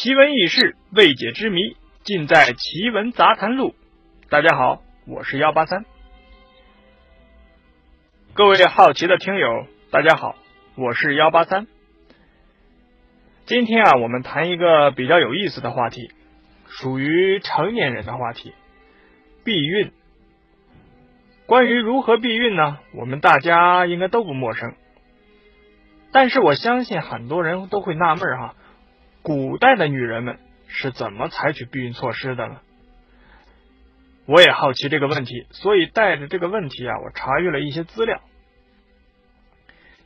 奇闻异事、未解之谜，尽在《奇闻杂谈录》。大家好，我是幺八三。各位好奇的听友，大家好，我是幺八三。今天啊，我们谈一个比较有意思的话题，属于成年人的话题——避孕。关于如何避孕呢？我们大家应该都不陌生。但是我相信很多人都会纳闷哈，古代的女人们是怎么采取避孕措施的呢？我也好奇这个问题，所以带着这个问题啊，我查阅了一些资料。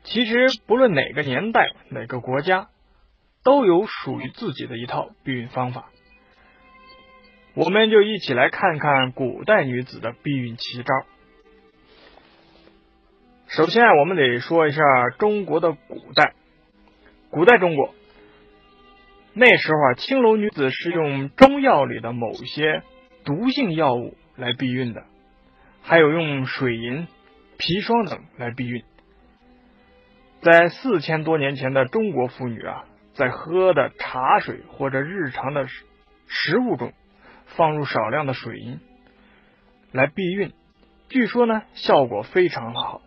其实不论哪个年代、哪个国家，都有属于自己的一套避孕方法。我们就一起来看看古代女子的避孕奇招。首先啊，我们得说一下中国的古代。古代中国那时候啊，青楼女子是用中药里的某些毒性药物来避孕的，还有用水银、砒霜等来避孕。在四千多年前的中国妇女啊，在喝的茶水或者日常的食物中放入少量的水银来避孕，据说呢，效果非常好。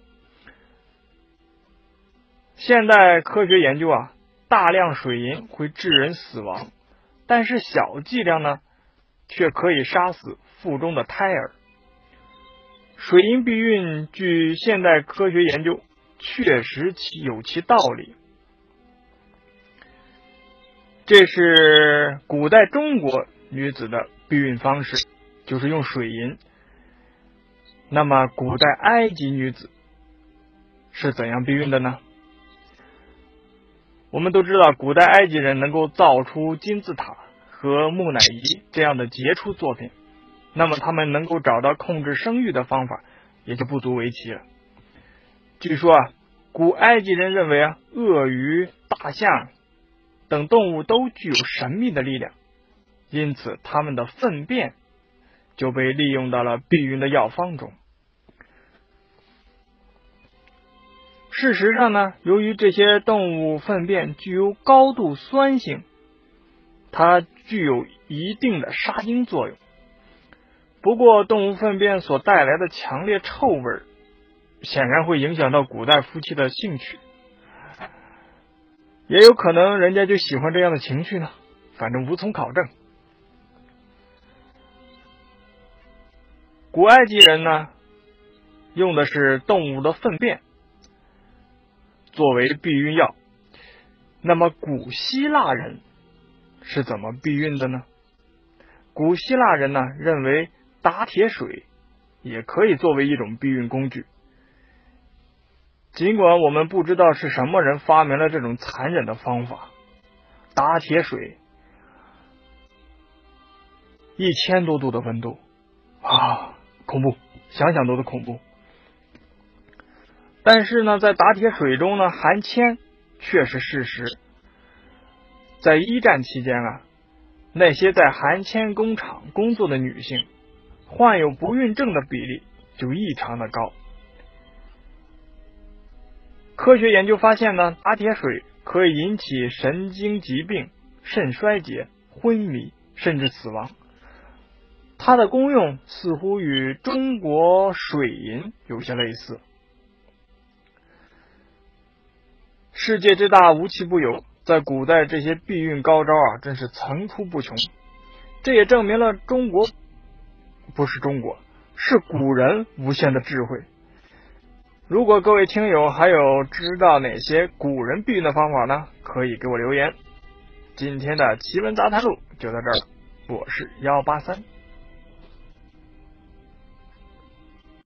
现代科学研究啊，大量水银会致人死亡，但是小剂量呢，却可以杀死腹中的胎儿。水银避孕，据现代科学研究，确实其有其道理。这是古代中国女子的避孕方式，就是用水银。那么，古代埃及女子是怎样避孕的呢？我们都知道，古代埃及人能够造出金字塔和木乃伊这样的杰出作品，那么他们能够找到控制生育的方法，也就不足为奇了。据说啊，古埃及人认为啊，鳄鱼、大象等动物都具有神秘的力量，因此他们的粪便就被利用到了避孕的药方中。事实上呢，由于这些动物粪便具有高度酸性，它具有一定的杀菌作用。不过，动物粪便所带来的强烈臭味，显然会影响到古代夫妻的兴趣。也有可能人家就喜欢这样的情绪呢，反正无从考证。古埃及人呢，用的是动物的粪便。作为避孕药，那么古希腊人是怎么避孕的呢？古希腊人呢认为打铁水也可以作为一种避孕工具。尽管我们不知道是什么人发明了这种残忍的方法，打铁水一千多度的温度啊，恐怖，想想都是恐怖。但是呢，在打铁水中呢含铅却是事实。在一战期间啊，那些在含铅工厂工作的女性患有不孕症的比例就异常的高。科学研究发现呢，打铁水可以引起神经疾病、肾衰竭、昏迷，甚至死亡。它的功用似乎与中国水银有些类似。世界之大，无奇不有。在古代，这些避孕高招啊，真是层出不穷。这也证明了中国不是中国，是古人无限的智慧。如果各位听友还有知道哪些古人避孕的方法呢？可以给我留言。今天的奇闻杂谈录就到这儿了，我是幺八三。